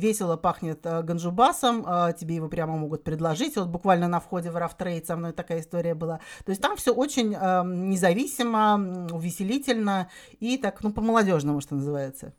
весело пахнет э, ганджубасом, э, тебе его прямо могут предложить. Вот буквально на входе в Рафтрейд со мной такая история была. То есть там все очень э, независимо, увеселительно и так, ну, по-молодежному, что называется.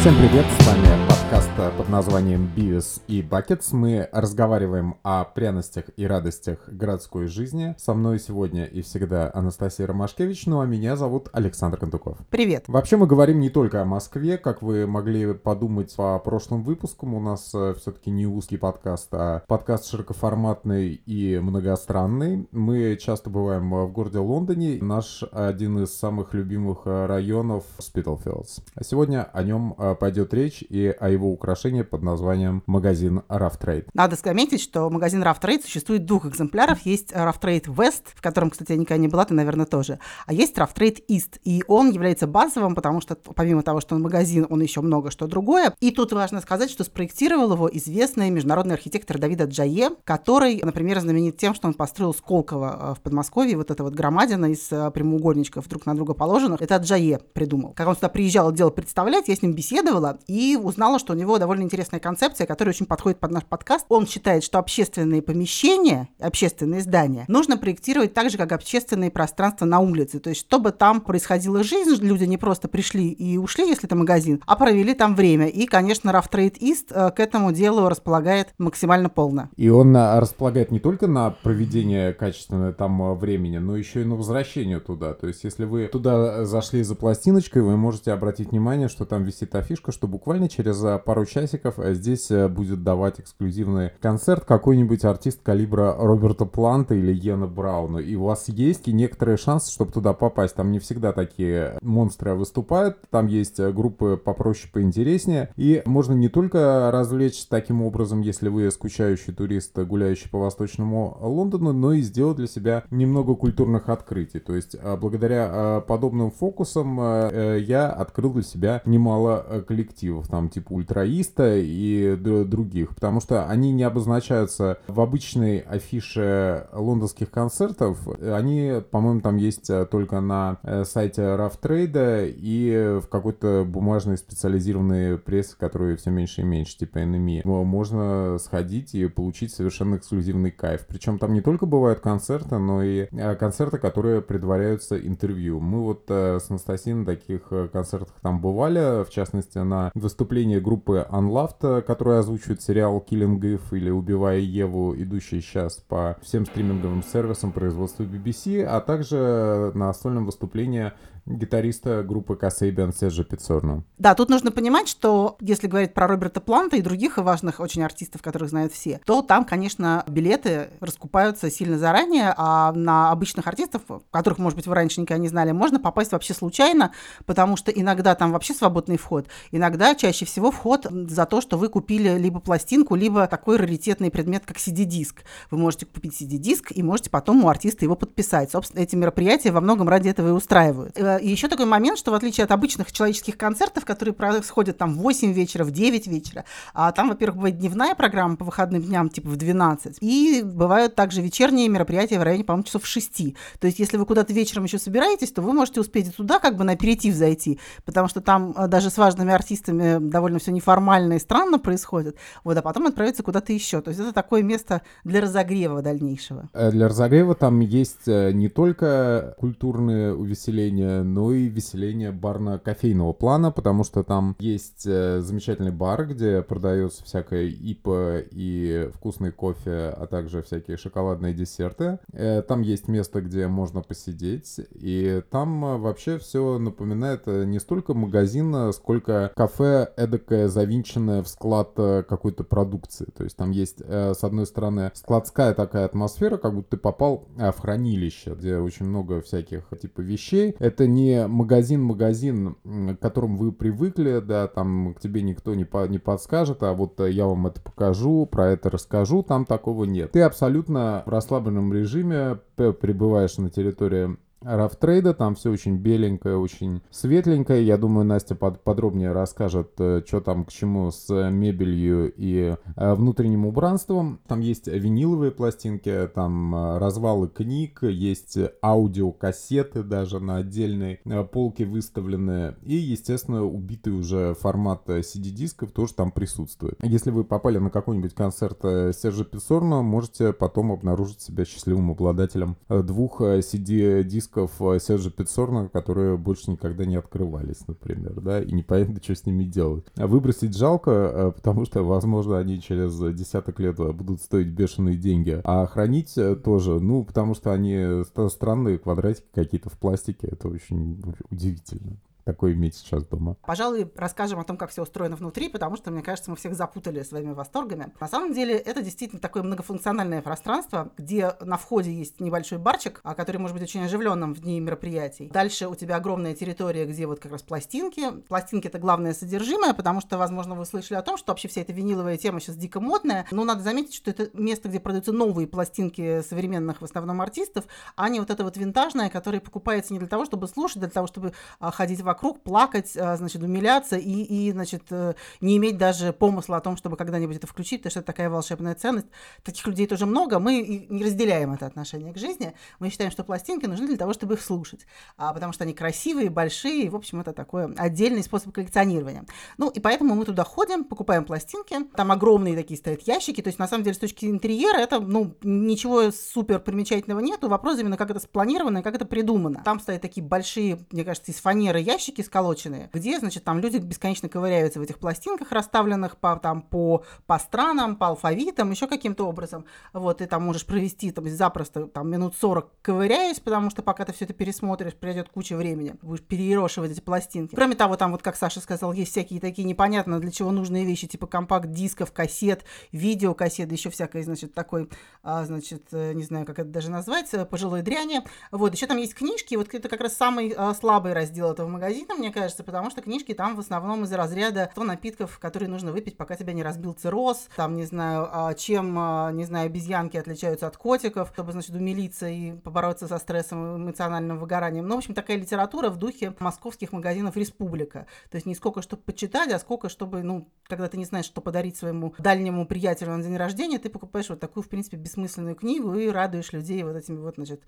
Всем привет, с вами подкаст под названием «Биос и Buckets». Мы разговариваем о пряностях и радостях городской жизни. Со мной сегодня и всегда Анастасия Ромашкевич, ну а меня зовут Александр Кондуков. Привет. Вообще мы говорим не только о Москве, как вы могли подумать по прошлым выпускам. У нас э, все-таки не узкий подкаст, а подкаст широкоформатный и многостранный. Мы часто бываем в городе Лондоне. Наш один из самых любимых э, районов Спитлфилдс. А сегодня о нем э, пойдет речь и о его украшении под названием магазин Rough Trade. Надо заметить, что магазин Rough Trade существует двух экземпляров. Есть Rough Trade West, в котором, кстати, я никогда не была, ты, наверное, тоже. А есть Rough Trade East. И он является базовым, потому что помимо того, что он магазин, он еще много что другое. И тут важно сказать, что спроектировал его известный международный архитектор Давида Джае, который, например, знаменит тем, что он построил Сколково э, в Подмосковье, вот это вот громадина из э, прямоугольничков друг на друга положенных. Это Джае придумал. Как он сюда приезжал делал представлять, я с ним беседовала, и узнала, что у него довольно интересная концепция, которая очень подходит под наш подкаст. Он считает, что общественные помещения, общественные здания нужно проектировать так же, как общественные пространства на улице. То есть, чтобы там происходила жизнь, люди не просто пришли и ушли, если это магазин, а провели там время. И, конечно, Rough Trade East э, к этому делу располагает максимально полно. И он э, располагает не только на проведение качественного там э, времени, но еще и на возвращение туда. То есть, если вы туда зашли за пластиночкой, вы можете обратить внимание, что там висит афиша фишка, что буквально через э, пару часиков э, здесь э, будет давать эксклюзивный концерт какой-нибудь артист калибра Роберта Планта или Йена Брауна. И у вас есть и некоторые шансы, чтобы туда попасть. Там не всегда такие монстры выступают. Там есть группы попроще, поинтереснее. И можно не только развлечь таким образом, если вы скучающий турист, гуляющий по восточному Лондону, но и сделать для себя немного культурных открытий. То есть благодаря подобным фокусам я открыл для себя немало коллективов, там типа ультраиста и других, потому что они не обозначаются в обычной афише лондонских концертов. Они, по-моему, там есть э, только на э, сайте Rough Trade и в какой-то бумажной специализированной прессе, которую все меньше и меньше, типа NME. Можно сходить и получить совершенно эксклюзивный кайф. Причем там не только бывают концерты, но и э, концерты, которые предваряются интервью. Мы вот с Анастасией на таких концертах там бывали, в частности, на выступление группы Unloved, которая озвучивает сериал Killing Eve или Убивая Еву, идущий сейчас по всем стриминговым сервисам производства BBC, а также на сольном выступлении гитариста группы Касейбиан Седжа Пиццорно. Да, тут нужно понимать, что если говорить про Роберта Планта и других важных очень артистов, которых знают все, то там, конечно, билеты раскупаются сильно заранее, а на обычных артистов, которых, может быть, вы раньше никогда не знали, можно попасть вообще случайно, потому что иногда там вообще свободный вход, иногда, чаще всего, вход за то, что вы купили либо пластинку, либо такой раритетный предмет, как CD-диск. Вы можете купить CD-диск и можете потом у артиста его подписать. Собственно, эти мероприятия во многом ради этого и устраивают. Э, и еще такой момент, что в отличие от обычных человеческих концертов, которые происходят там в 8 вечера, в 9 вечера, а там, во-первых, бывает дневная программа по выходным дням, типа в 12, и бывают также вечерние мероприятия в районе, по-моему, часов в 6. То есть, если вы куда-то вечером еще собираетесь, то вы можете успеть туда как бы на аперитив зайти, потому что там э, даже с важными артистами довольно все неформально и странно происходит, вот, а потом отправиться куда-то еще. То есть, это такое место для разогрева дальнейшего. Э, для разогрева там есть э, не только культурные увеселения, но и веселение барно-кофейного плана, потому что там есть э, замечательный бар, где продается всякое ипа и вкусный кофе, а также всякие шоколадные десерты. Там есть место, где можно посидеть, и там вообще все напоминает не столько магазин, сколько кафе эдакое завинченное в склад какой-то продукции. То есть там есть, с одной стороны, складская такая атмосфера, как будто ты попал в хранилище, где очень много всяких типа вещей. Это не магазин-магазин, к которому вы привыкли, да, там к тебе никто не, по, не подскажет, а вот я вам это покажу, про это расскажу, там такого нет. Ты абсолютно в расслабленном режиме пребываешь на территории рафтрейда, там все очень беленькое, очень светленькое. Я думаю, Настя под, подробнее расскажет, э, что там к чему с мебелью и э, внутренним убранством. Там есть виниловые пластинки, там э, развалы книг, есть аудиокассеты даже на отдельной полке выставлены. И, естественно, убитый уже формат CD-дисков тоже там присутствует. Если вы попали на какой-нибудь концерт Сержа Писсорна, можете потом обнаружить себя счастливым обладателем двух CD-дисков дисков э, Сержа Пиццорна, которые больше никогда не открывались, например, да, и непонятно, что с ними делать. А выбросить жалко, э, потому что, возможно, они через десяток лет будут стоить бешеные деньги. А хранить э, тоже, ну, потому что они странные квадратики какие-то в пластике, это очень удивительно такой иметь сейчас дома. Пожалуй, расскажем о том, как все устроено внутри, потому что, мне кажется, мы всех запутали своими восторгами. На самом деле, это действительно такое многофункциональное пространство, где на входе есть небольшой барчик, а, который может быть очень оживленным в дни мероприятий. Дальше у тебя огромная территория, где вот как раз пластинки. Пластинки — это главное содержимое, потому что, возможно, вы слышали о том, что вообще вся эта виниловая тема сейчас дико модная. Но надо заметить, что это место, где продаются новые пластинки современных в основном артистов, а не вот это вот винтажное, которое покупается не для того, чтобы слушать, а для того, чтобы а, ходить в вокруг, плакать, а, значит, умиляться и, и, значит, э, не иметь даже помысла о том, чтобы когда-нибудь это включить, потому что это такая волшебная ценность. Таких людей тоже много, мы не разделяем это отношение к жизни. Мы считаем, что пластинки нужны для того, чтобы их слушать, а, потому что они красивые, большие, и, в общем, это такой отдельный способ коллекционирования. Ну, и поэтому мы туда ходим, покупаем пластинки, там огромные такие стоят ящики, то есть, на самом деле, с точки интерьера, это, ну, ничего супер примечательного нету, вопрос именно, как это спланировано и как это придумано. Там стоят такие большие, мне кажется, из фанеры ящики, ящики сколоченные, где, значит, там люди бесконечно ковыряются в этих пластинках, расставленных по, там, по, по странам, по алфавитам, еще каким-то образом. Вот, и там можешь провести там, запросто там, минут 40 ковыряясь, потому что пока ты все это пересмотришь, пройдет куча времени, будешь перерошивать эти пластинки. Кроме того, там вот, как Саша сказал, есть всякие такие непонятно для чего нужные вещи, типа компакт-дисков, кассет, видеокассет, еще всякой, значит, такой, а, значит, э, не знаю, как это даже назвать, э, пожилой дряни. Вот, еще там есть книжки, вот это как раз самый а, слабый раздел этого магазина, магазина, мне кажется, потому что книжки там в основном из разряда 100 напитков, которые нужно выпить, пока тебя не разбил цирроз, там, не знаю, а, чем, а, не знаю, обезьянки отличаются от котиков, чтобы, значит, умилиться и побороться со стрессом и эмоциональным выгоранием. Ну, в общем, такая литература в духе московских магазинов «Республика». То есть не сколько, чтобы почитать, а сколько, чтобы, ну, когда ты не знаешь, что подарить своему дальнему приятелю на день рождения, ты покупаешь вот такую, в принципе, бессмысленную книгу и радуешь людей вот этими вот, значит,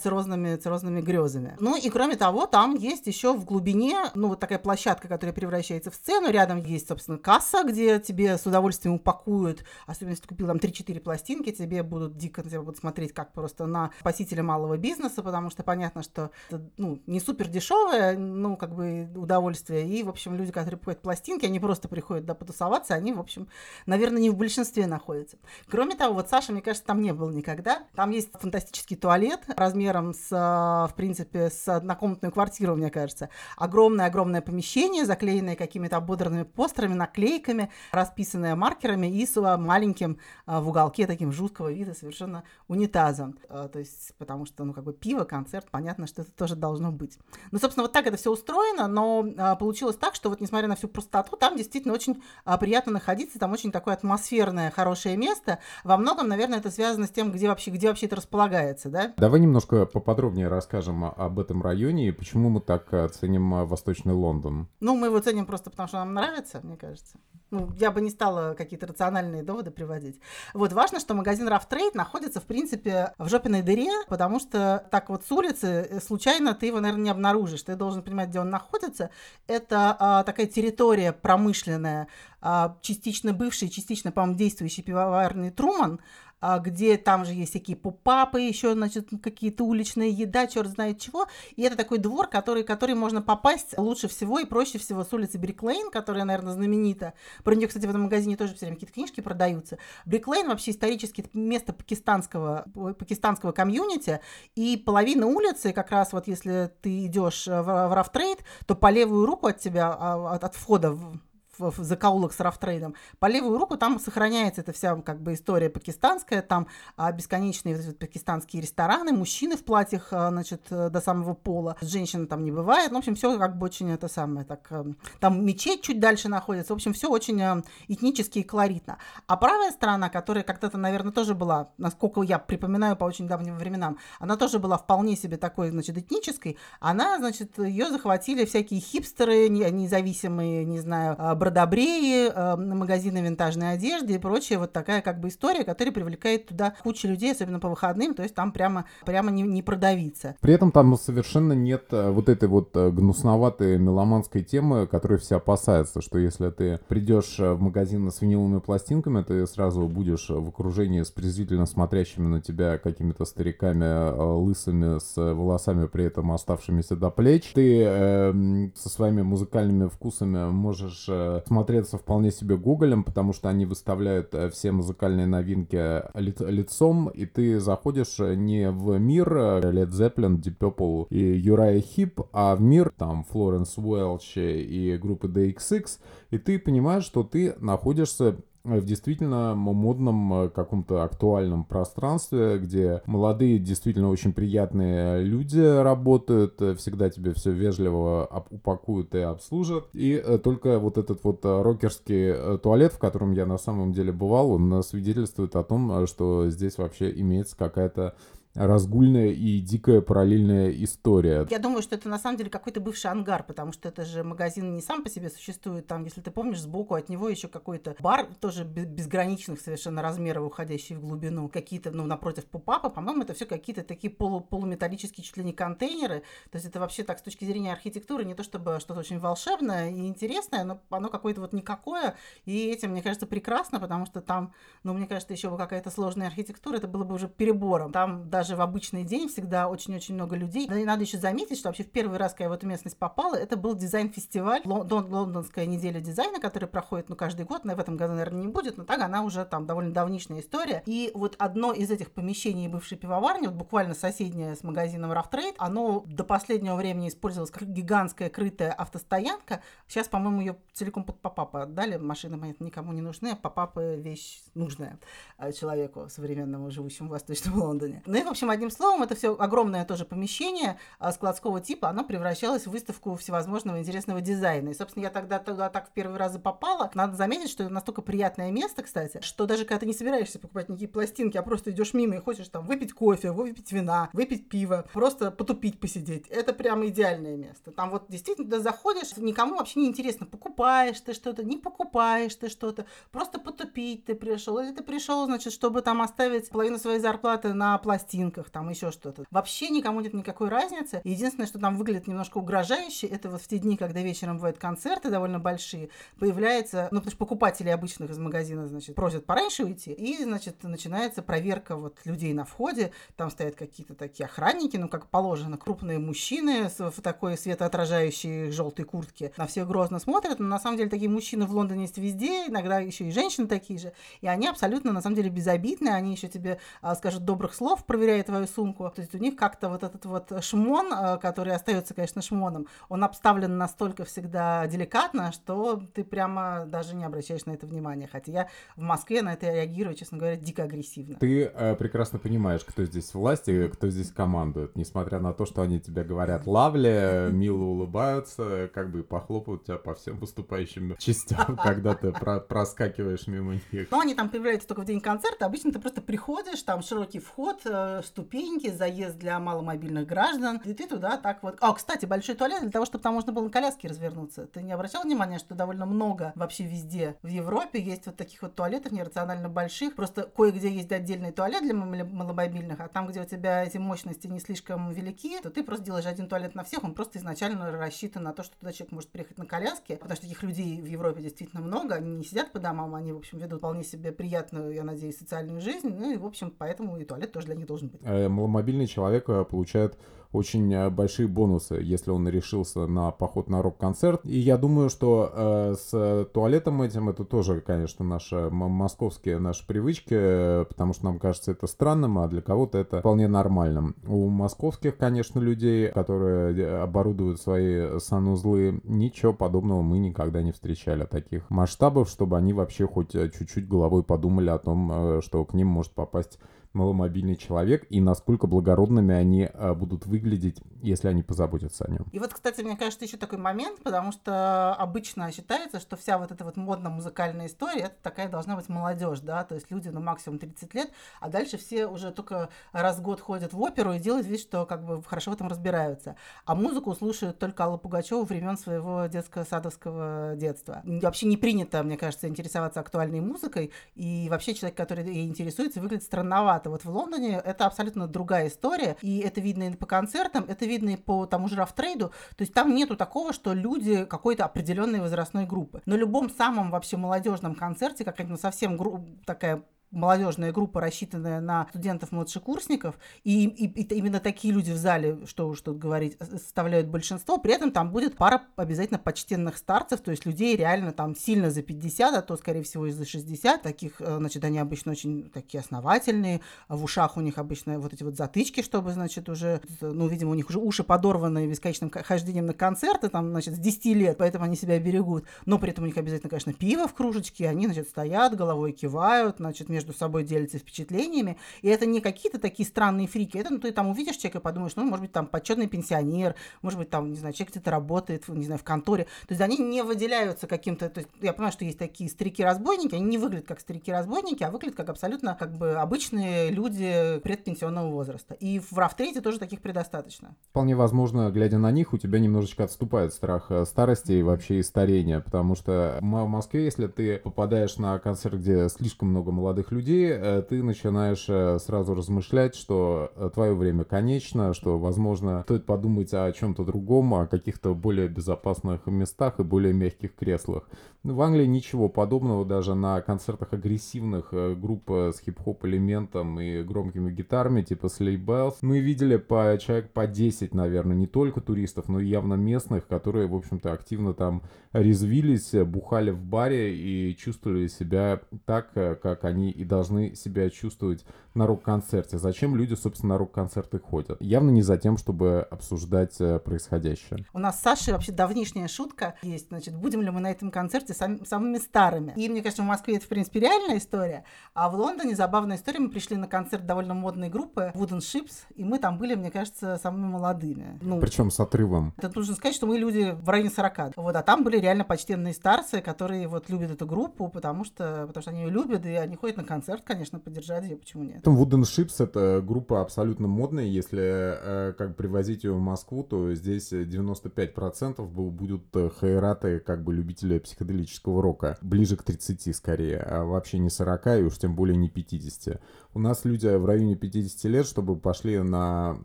циррозными, циррозными грезами. Ну и кроме того, там есть еще в глубине глубине, ну, вот такая площадка, которая превращается в сцену. Рядом есть, собственно, касса, где тебе с удовольствием упакуют, особенно если ты купил там 3-4 пластинки, тебе будут дико тебя будут смотреть как просто на спасителя малого бизнеса, потому что понятно, что это, ну, не супер дешевое, ну, как бы удовольствие. И, в общем, люди, которые покупают пластинки, они просто приходят, да, потусоваться, они, в общем, наверное, не в большинстве находятся. Кроме того, вот Саша, мне кажется, там не был никогда. Там есть фантастический туалет размером с, в принципе, с однокомнатную квартиру, мне кажется огромное-огромное помещение, заклеенное какими-то ободранными постерами, наклейками, расписанное маркерами и с маленьким а, в уголке таким жуткого вида совершенно унитазом. А, то есть, потому что, ну, как бы пиво, концерт, понятно, что это тоже должно быть. Ну, собственно, вот так это все устроено, но а, получилось так, что вот несмотря на всю простоту, там действительно очень приятно находиться, там очень такое атмосферное, хорошее место. Во многом, наверное, это связано с тем, где вообще, где вообще это располагается, да? Давай немножко поподробнее расскажем об этом районе и почему мы так ценим Восточный Лондон? Ну, мы его ценим просто потому, что нам нравится, мне кажется. Ну, я бы не стала какие-то рациональные доводы приводить. Вот важно, что магазин Rough Trade находится, в принципе, в жопиной дыре, потому что так вот с улицы э, случайно ты его, наверное, не обнаружишь. Ты должен понимать, где он находится. Это а, такая территория промышленная, а, частично бывший, частично, по-моему, действующий пивоварный Труман, где там же есть всякие попапы, еще, значит, какие-то уличные еда, черт знает чего. И это такой двор, который, который можно попасть лучше всего и проще всего с улицы Бриклейн, которая, наверное, знаменита. Про нее, кстати, в этом магазине тоже все время какие-то книжки продаются. Бриклейн вообще исторически место пакистанского, пакистанского комьюнити, и половина улицы, как раз вот если ты идешь в, в Rough Trade, то по левую руку от тебя, а, от, от входа в, в, в закоулок с Rough Trade ом. По левую руку там сохраняется эта вся как бы история пакистанская, там а, бесконечные вот, пакистанские рестораны, мужчины в платьях, а, значит, э, до самого пола, женщин там не бывает, ну, в общем, все как бы очень это самое, так, э, там мечеть чуть дальше находится, в общем, все очень э, этнически и колоритно. А правая сторона, которая когда-то, наверное, тоже была, насколько я припоминаю по очень давним временам, она тоже была вполне себе такой, значит, этнической, она, значит, ее захватили всякие хипстеры, независимые, не знаю, бродобреи, магазины винтажной одежды и прочее, вот такая как бы история, которая привлекает туда кучу людей, особенно по выходным, то есть там прямо, прямо не, не продавиться. При этом там совершенно нет э, вот этой вот э, гнусноватой меломанской темы, которой все опасаются, что если ты придешь э, в магазин с виниловыми пластинками, ты сразу будешь в окружении с презрительно смотрящими на тебя какими-то стариками лысыми, с волосами при этом оставшимися до плеч. Ты э, со своими музыкальными вкусами можешь смотреться вполне себе гоголем, потому что они выставляют все музыкальные новинки ли, лицом, и ты заходишь не в мир Led Zeppelin, Deep Purple и Юрая Хип, а в мир там Флоренс Уэлч и группы DXX, и ты понимаешь, что ты находишься в действительно модном э, каком-то актуальном пространстве, где молодые, действительно очень приятные люди работают, э, всегда тебе все вежливо упакуют и обслужат. И э, только вот этот вот рокерский туалет, в котором я на самом деле бывал, он свидетельствует о том, что здесь вообще имеется какая-то разгульная и дикая параллельная история. Я думаю, что это на самом деле какой-то бывший ангар, потому что это же магазин не сам по себе существует. Там, если ты помнишь, сбоку от него еще какой-то бар, тоже безграничных совершенно размеров, уходящий в глубину. Какие-то, ну, напротив попапа, по-моему, это все какие-то такие полу полуметаллические чуть ли не контейнеры. То есть это вообще так с точки зрения архитектуры не то чтобы что-то очень волшебное и интересное, но оно какое-то вот никакое. И этим, мне кажется, прекрасно, потому что там, ну, мне кажется, еще бы какая-то сложная архитектура, это было бы уже перебором. Там даже даже в обычный день всегда очень-очень много людей. И надо еще заметить, что вообще в первый раз, когда я в эту местность попала, это был дизайн-фестиваль, Лондон, лондонская неделя дизайна, которая проходит, ну, каждый год, но в этом году, наверное, не будет, но так она уже там довольно давнишняя история. И вот одно из этих помещений бывшей пивоварни, вот буквально соседнее с магазином Rough Trade, оно до последнего времени использовалось как гигантская крытая автостоянка. Сейчас, по-моему, ее целиком под попапа отдали. Машины мои никому не нужны, а попапы вещь нужная э, человеку современному, живущему в Восточном Лондоне. Ну и, в общем, одним словом, это все огромное тоже помещение а, складского типа, оно превращалось в выставку всевозможного интересного дизайна. И, собственно, я тогда туда так в первый раз и попала. Надо заметить, что это настолько приятное место, кстати, что даже когда ты не собираешься покупать никакие пластинки, а просто идешь мимо и хочешь там выпить кофе, выпить вина, выпить пиво, просто потупить, посидеть, это прямо идеальное место. Там вот действительно ты заходишь, никому вообще не интересно, покупаешь ты что-то, не покупаешь ты что-то, просто потупить ты пришел, или ты пришел, значит, чтобы там оставить половину своей зарплаты на пластинке, пластинках, там еще что-то. Вообще никому нет никакой разницы. Единственное, что там выглядит немножко угрожающе, это вот в те дни, когда вечером бывают концерты довольно большие, появляется, ну, потому что покупатели обычных из магазина, значит, просят пораньше уйти, и, значит, начинается проверка вот людей на входе, там стоят какие-то такие охранники, ну, как положено, крупные мужчины в такой светоотражающей желтой куртке, на всех грозно смотрят, но на самом деле такие мужчины в Лондоне есть везде, иногда еще и женщины такие же, и они абсолютно, на самом деле, безобидные, они еще тебе а, скажут добрых слов, проверяют проверяя твою сумку. То есть у них как-то вот этот вот шмон, э, который остается, конечно, шмоном, он обставлен настолько всегда деликатно, что ты прямо даже не обращаешь на это внимания. Хотя я в Москве на это реагирую, честно говоря, дико агрессивно. Ты э, прекрасно понимаешь, кто здесь власти, кто здесь командует, несмотря на то, что они тебе говорят лавли, мило улыбаются, как бы похлопают тебя по всем выступающим частям, когда ты проскакиваешь мимо них. Но они там появляются только в день концерта. Обычно ты просто приходишь, там широкий вход, э, ступеньки, заезд для маломобильных граждан, и ты туда так вот... А, кстати, большой туалет для того, чтобы там можно было на коляске развернуться. Ты не обращал внимания, что довольно много вообще везде в Европе есть вот таких вот туалетов нерационально больших. Просто кое-где есть отдельный туалет для маломобильных, а там, где у тебя эти мощности не слишком велики, то ты просто делаешь один туалет на всех, он просто изначально рассчитан на то, что туда человек может приехать на коляске, потому что таких людей в Европе действительно много, они не сидят по домам, они, в общем, ведут вполне себе приятную, я надеюсь, социальную жизнь, ну и, в общем, поэтому и туалет тоже для них должен маломобильный человек получает очень э, большие бонусы, если он решился на поход на рок-концерт. И я думаю, что э, с туалетом этим это тоже, конечно, наши московские наши привычки, потому что нам кажется это странным, а для кого-то это вполне нормальным. У московских, конечно, людей, которые э, оборудуют свои санузлы, ничего подобного мы никогда не встречали. Таких масштабов, чтобы они вообще хоть э, чуть-чуть головой подумали о том, что к ним может попасть маломобильный человек и насколько благородными они а, будут выглядеть, если они позаботятся о нем. И вот, кстати, мне кажется, еще такой момент, потому что обычно считается, что вся вот эта вот модно-музыкальная история, это такая должна быть молодежь, да, то есть люди, ну, максимум 30 лет, а дальше все уже только раз в год ходят в оперу и делают вид, что как бы хорошо в этом разбираются. А музыку слушают только Алла Пугачева времен своего детско-садовского детства. Вообще не принято, мне кажется, интересоваться актуальной музыкой, и вообще человек, который интересуется, выглядит странновато это вот в Лондоне это абсолютно другая история, и это видно и по концертам, это видно и по тому же рафтрейду, то есть там нету такого, что люди какой-то определенной возрастной группы. На любом самом вообще молодежном концерте, какая-то совсем гру- такая молодежная группа, рассчитанная на студентов-младшекурсников, и, и, и именно такие люди в зале, что уж тут говорить, составляют большинство, при этом там будет пара обязательно почтенных старцев, то есть людей реально там сильно за 50, а то, скорее всего, и за 60, таких, э, значит, они обычно очень такие основательные, в ушах у них обычно вот эти вот затычки, чтобы, значит, уже, ну, видимо, у них уже уши подорваны бесконечным хождением на концерты, там, значит, с 10 лет, поэтому они себя берегут, но при этом у них обязательно, конечно, пиво в кружечке, они, значит, стоят, головой кивают, значит, между собой делятся впечатлениями, и это не какие-то такие странные фрики, это, ну, ты там увидишь человека и подумаешь, ну, может быть, там почетный пенсионер, может быть, там, не знаю, человек где-то работает, не знаю, в конторе, то есть они не выделяются каким-то, то есть я понимаю, что есть такие старики-разбойники, они не выглядят как старики-разбойники, а выглядят как абсолютно как бы обычные люди предпенсионного возраста. И в рафтрейте тоже таких предостаточно. Вполне возможно, глядя на них, у тебя немножечко отступает страх э, старости и вообще и старения, потому что в Москве, если ты попадаешь на концерт, где слишком много молодых людей, э, ты начинаешь э, сразу размышлять, что э, твое время конечно, что, возможно, стоит подумать о чем-то другом, о каких-то более безопасных местах и более мягких креслах. В Англии ничего подобного, даже на концертах агрессивных групп с хип-хоп элементом и громкими гитарами, типа Slay Bells, мы видели по человек по 10, наверное, не только туристов, но и явно местных, которые, в общем-то, активно там резвились, бухали в баре и чувствовали себя так, как они и должны себя чувствовать на рок-концерте. Зачем люди, собственно, на рок-концерты ходят? Явно не за тем, чтобы обсуждать э, происходящее. У нас с Сашей вообще давнишняя шутка есть. Значит, будем ли мы на этом концерте сам, самыми старыми? И мне кажется, в Москве это, в принципе, реальная история. А в Лондоне забавная история. Мы пришли на концерт довольно модной группы Wooden Ships, и мы там были, мне кажется, самыми молодыми. Ну, Причем с отрывом. Это нужно сказать, что мы люди в районе 40. Вот, а там были реально почтенные старцы, которые вот любят эту группу, потому что, потому что они ее любят, и они ходят на концерт, конечно, поддержать ее, почему нет. Там Wooden Ships — это группа абсолютно модная, если э, как привозить ее в Москву, то здесь 95% будут э, хайраты как бы любители психоделического рока, ближе к 30 скорее, а вообще не 40 и уж тем более не 50. У нас люди в районе 50 лет, чтобы пошли на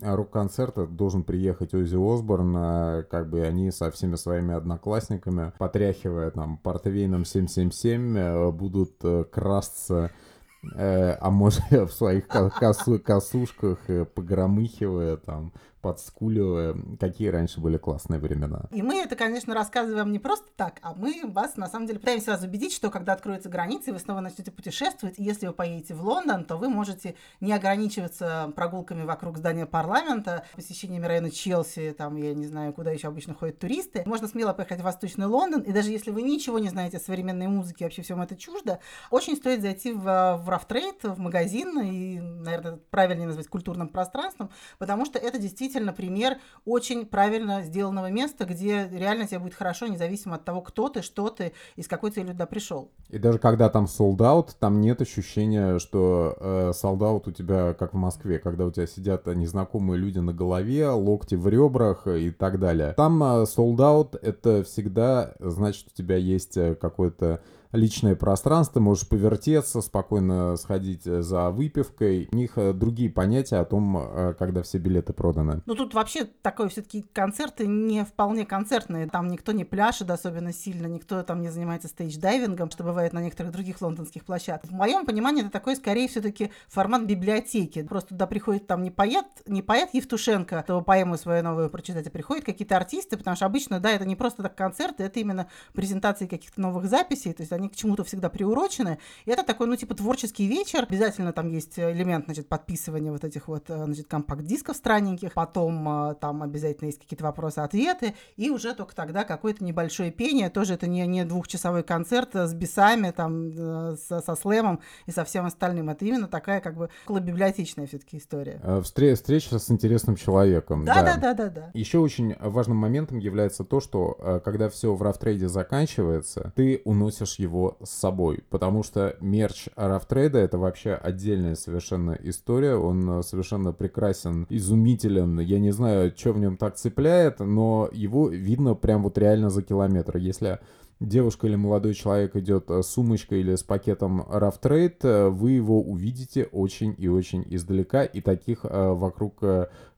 рок-концерт, должен приехать Ози Осборн, э, как бы они со всеми своими одноклассниками, потряхивая там портвейном 777, э, будут красться Э, а может в своих косу, косушках погромыхивая там подскуливая, какие раньше были классные времена. И мы это, конечно, рассказываем не просто так, а мы вас, на самом деле, пытаемся вас убедить, что когда откроются границы, вы снова начнете путешествовать, и если вы поедете в Лондон, то вы можете не ограничиваться прогулками вокруг здания парламента, посещениями района Челси, там, я не знаю, куда еще обычно ходят туристы. Можно смело поехать в Восточный Лондон, и даже если вы ничего не знаете о современной музыке, вообще всем это чуждо, очень стоит зайти в, в Рафтрейд, в магазин, и, наверное, правильнее назвать культурным пространством, потому что это действительно действительно пример очень правильно сделанного места, где реально тебе будет хорошо, независимо от того, кто ты, что ты и с какой целью туда пришел. И даже когда там sold out, там нет ощущения, что э, sold out у тебя, как в Москве, когда у тебя сидят незнакомые люди на голове, локти в ребрах и так далее. Там э, sold out это всегда значит, у тебя есть э, какое-то личное пространство, можешь повертеться, спокойно сходить за выпивкой. У них другие понятия о том, когда все билеты проданы. Ну тут вообще такое все-таки концерты не вполне концертные. Там никто не пляшет особенно сильно, никто там не занимается стейдж-дайвингом, что бывает на некоторых других лондонских площадках. В моем понимании это такой скорее все-таки формат библиотеки. Просто туда приходит там не поэт, не поэт Евтушенко, чтобы поэму свою новую прочитать, а приходят какие-то артисты, потому что обычно, да, это не просто так концерты, это именно презентации каких-то новых записей, то есть они к чему-то всегда приурочены. И это такой, ну, типа творческий вечер. Обязательно там есть элемент, значит, подписывания вот этих вот, э, значит, компакт-дисков странненьких. Потом э, там обязательно есть какие-то вопросы-ответы. И уже только тогда какое-то небольшое пение. Тоже это не, не двухчасовой концерт с бисами, там, э, со, со слэмом и со всем остальным. Это именно такая как бы библиотечная все-таки история. Встреча с интересным человеком. Да, да, да, да, да. Еще очень важным моментом является то, что когда все в рафтрейде заканчивается, ты уносишь его с собой, потому что мерч рафтрейда это вообще отдельная совершенно история, он совершенно прекрасен, изумителен, я не знаю, что в нем так цепляет, но его видно прям вот реально за километр. Если девушка или молодой человек идет э, с сумочкой или с пакетом Rough Trade, э, вы его увидите очень и очень издалека, и таких э, вокруг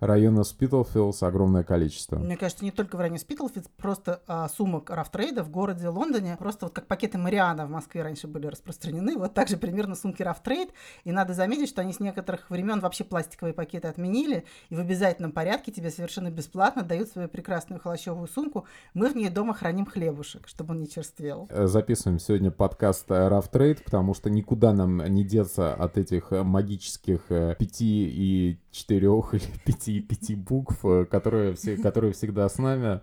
района Спитлфилдс огромное количество. Мне кажется, не только в районе Спитлфилдс, просто а, сумок Trade в городе Лондоне, просто вот как пакеты Мариана в Москве раньше были распространены, вот также примерно сумки Trade, и надо заметить, что они с некоторых времен вообще пластиковые пакеты отменили, и в обязательном порядке тебе совершенно бесплатно дают свою прекрасную холощовую сумку, мы в ней дома храним хлебушек, чтобы он не черствел. Э, записываем сегодня подкаст Rough Trade, потому что никуда нам не деться от этих э, магических э, пяти и четырех или пяти, пяти букв, которые, все, которые всегда с нами.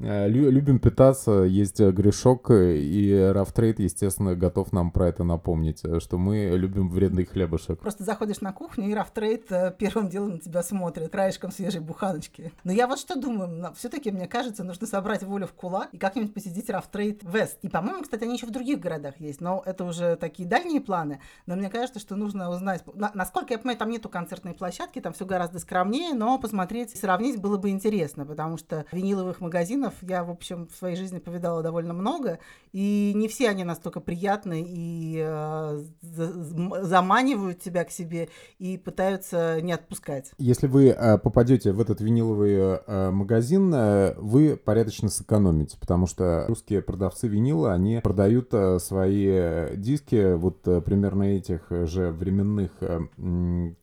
Э, любим питаться, есть э, грешок, э, и Rough Trade, естественно, готов нам про это напомнить, что мы любим вредный хлебушек. Просто заходишь на кухню, и Rough Trade первым делом на тебя смотрит, краешком свежей буханочки. Но я вот что думаю, все таки мне кажется, нужно собрать волю в кулак и как-нибудь посетить Rough Trade West. И, по-моему, кстати, они еще в других городах есть, но это уже такие дальние планы. Но мне кажется, что нужно узнать, насколько я понимаю, там нету концертной площадки, там все гораздо скромнее, но посмотреть, сравнить было бы интересно, потому что виниловых магазинов романов я, в общем, в своей жизни повидала довольно много, и не все они настолько приятны и э, заманивают тебя к себе и пытаются не отпускать. Если вы э, попадете в этот виниловый э, магазин, э, вы порядочно сэкономите, потому что русские продавцы винила, они продают э, свои диски вот э, примерно этих же временных э,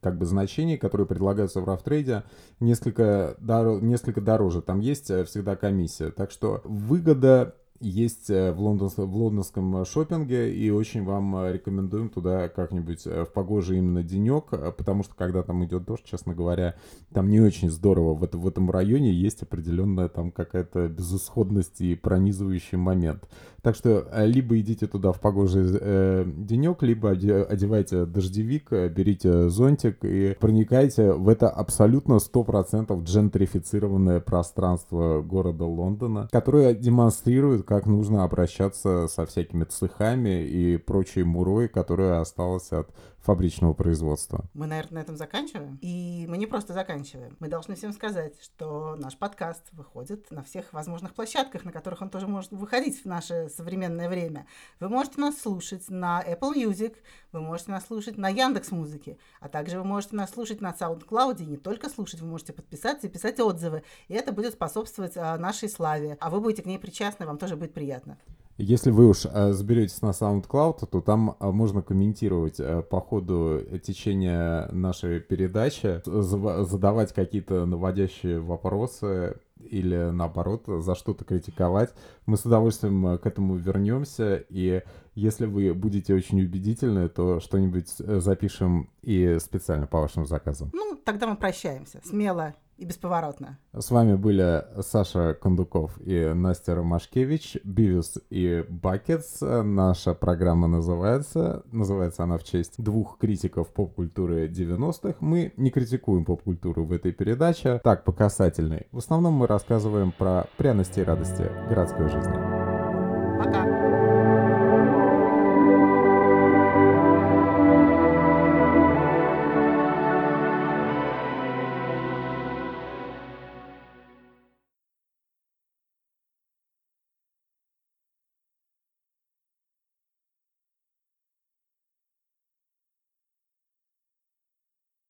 как бы значений, которые предлагаются в рафтрейде, несколько, дор- несколько дороже. Там есть э, всегда комиссия комиссия. Так что выгода есть э, в, лондон, в лондонском э, шопинге, и очень вам э, рекомендуем туда как-нибудь в погожий именно денек, потому что когда там идет дождь, честно говоря, там не очень здорово. В, это, в этом районе есть определенная там какая-то безысходность и пронизывающий момент. Так что либо идите туда в погожий э, денек, либо одевайте дождевик, берите зонтик и проникайте в это абсолютно 100% джентрифицированное пространство города Лондона, которое демонстрирует как нужно обращаться со всякими цехами и прочей мурой, которая осталась от фабричного производства. Мы, наверное, на этом заканчиваем. И мы не просто заканчиваем. Мы должны всем сказать, что наш подкаст выходит на всех возможных площадках, на которых он тоже может выходить в наше современное время. Вы можете нас слушать на Apple Music, вы можете нас слушать на Яндекс Музыке, а также вы можете нас слушать на SoundCloud, и не только слушать, вы можете подписаться и писать отзывы, и это будет способствовать а, нашей славе, а вы будете к ней причастны, вам тоже будет приятно. Если вы уж э, заберетесь на SoundCloud, то там э, можно комментировать э, по ходу течения нашей передачи, задавать какие-то наводящие вопросы или наоборот за что-то критиковать. Мы с удовольствием к этому вернемся, и если вы будете очень убедительны, то что-нибудь запишем и специально по вашим заказам. Ну, тогда мы прощаемся. Смело и бесповоротно. С вами были Саша Кондуков и Настя Ромашкевич, Бивис и Бакетс. Наша программа называется, называется она в честь двух критиков поп-культуры 90-х. Мы не критикуем поп-культуру в этой передаче, так, по касательной. В основном мы рассказываем про пряности и радости городской жизни. Пока!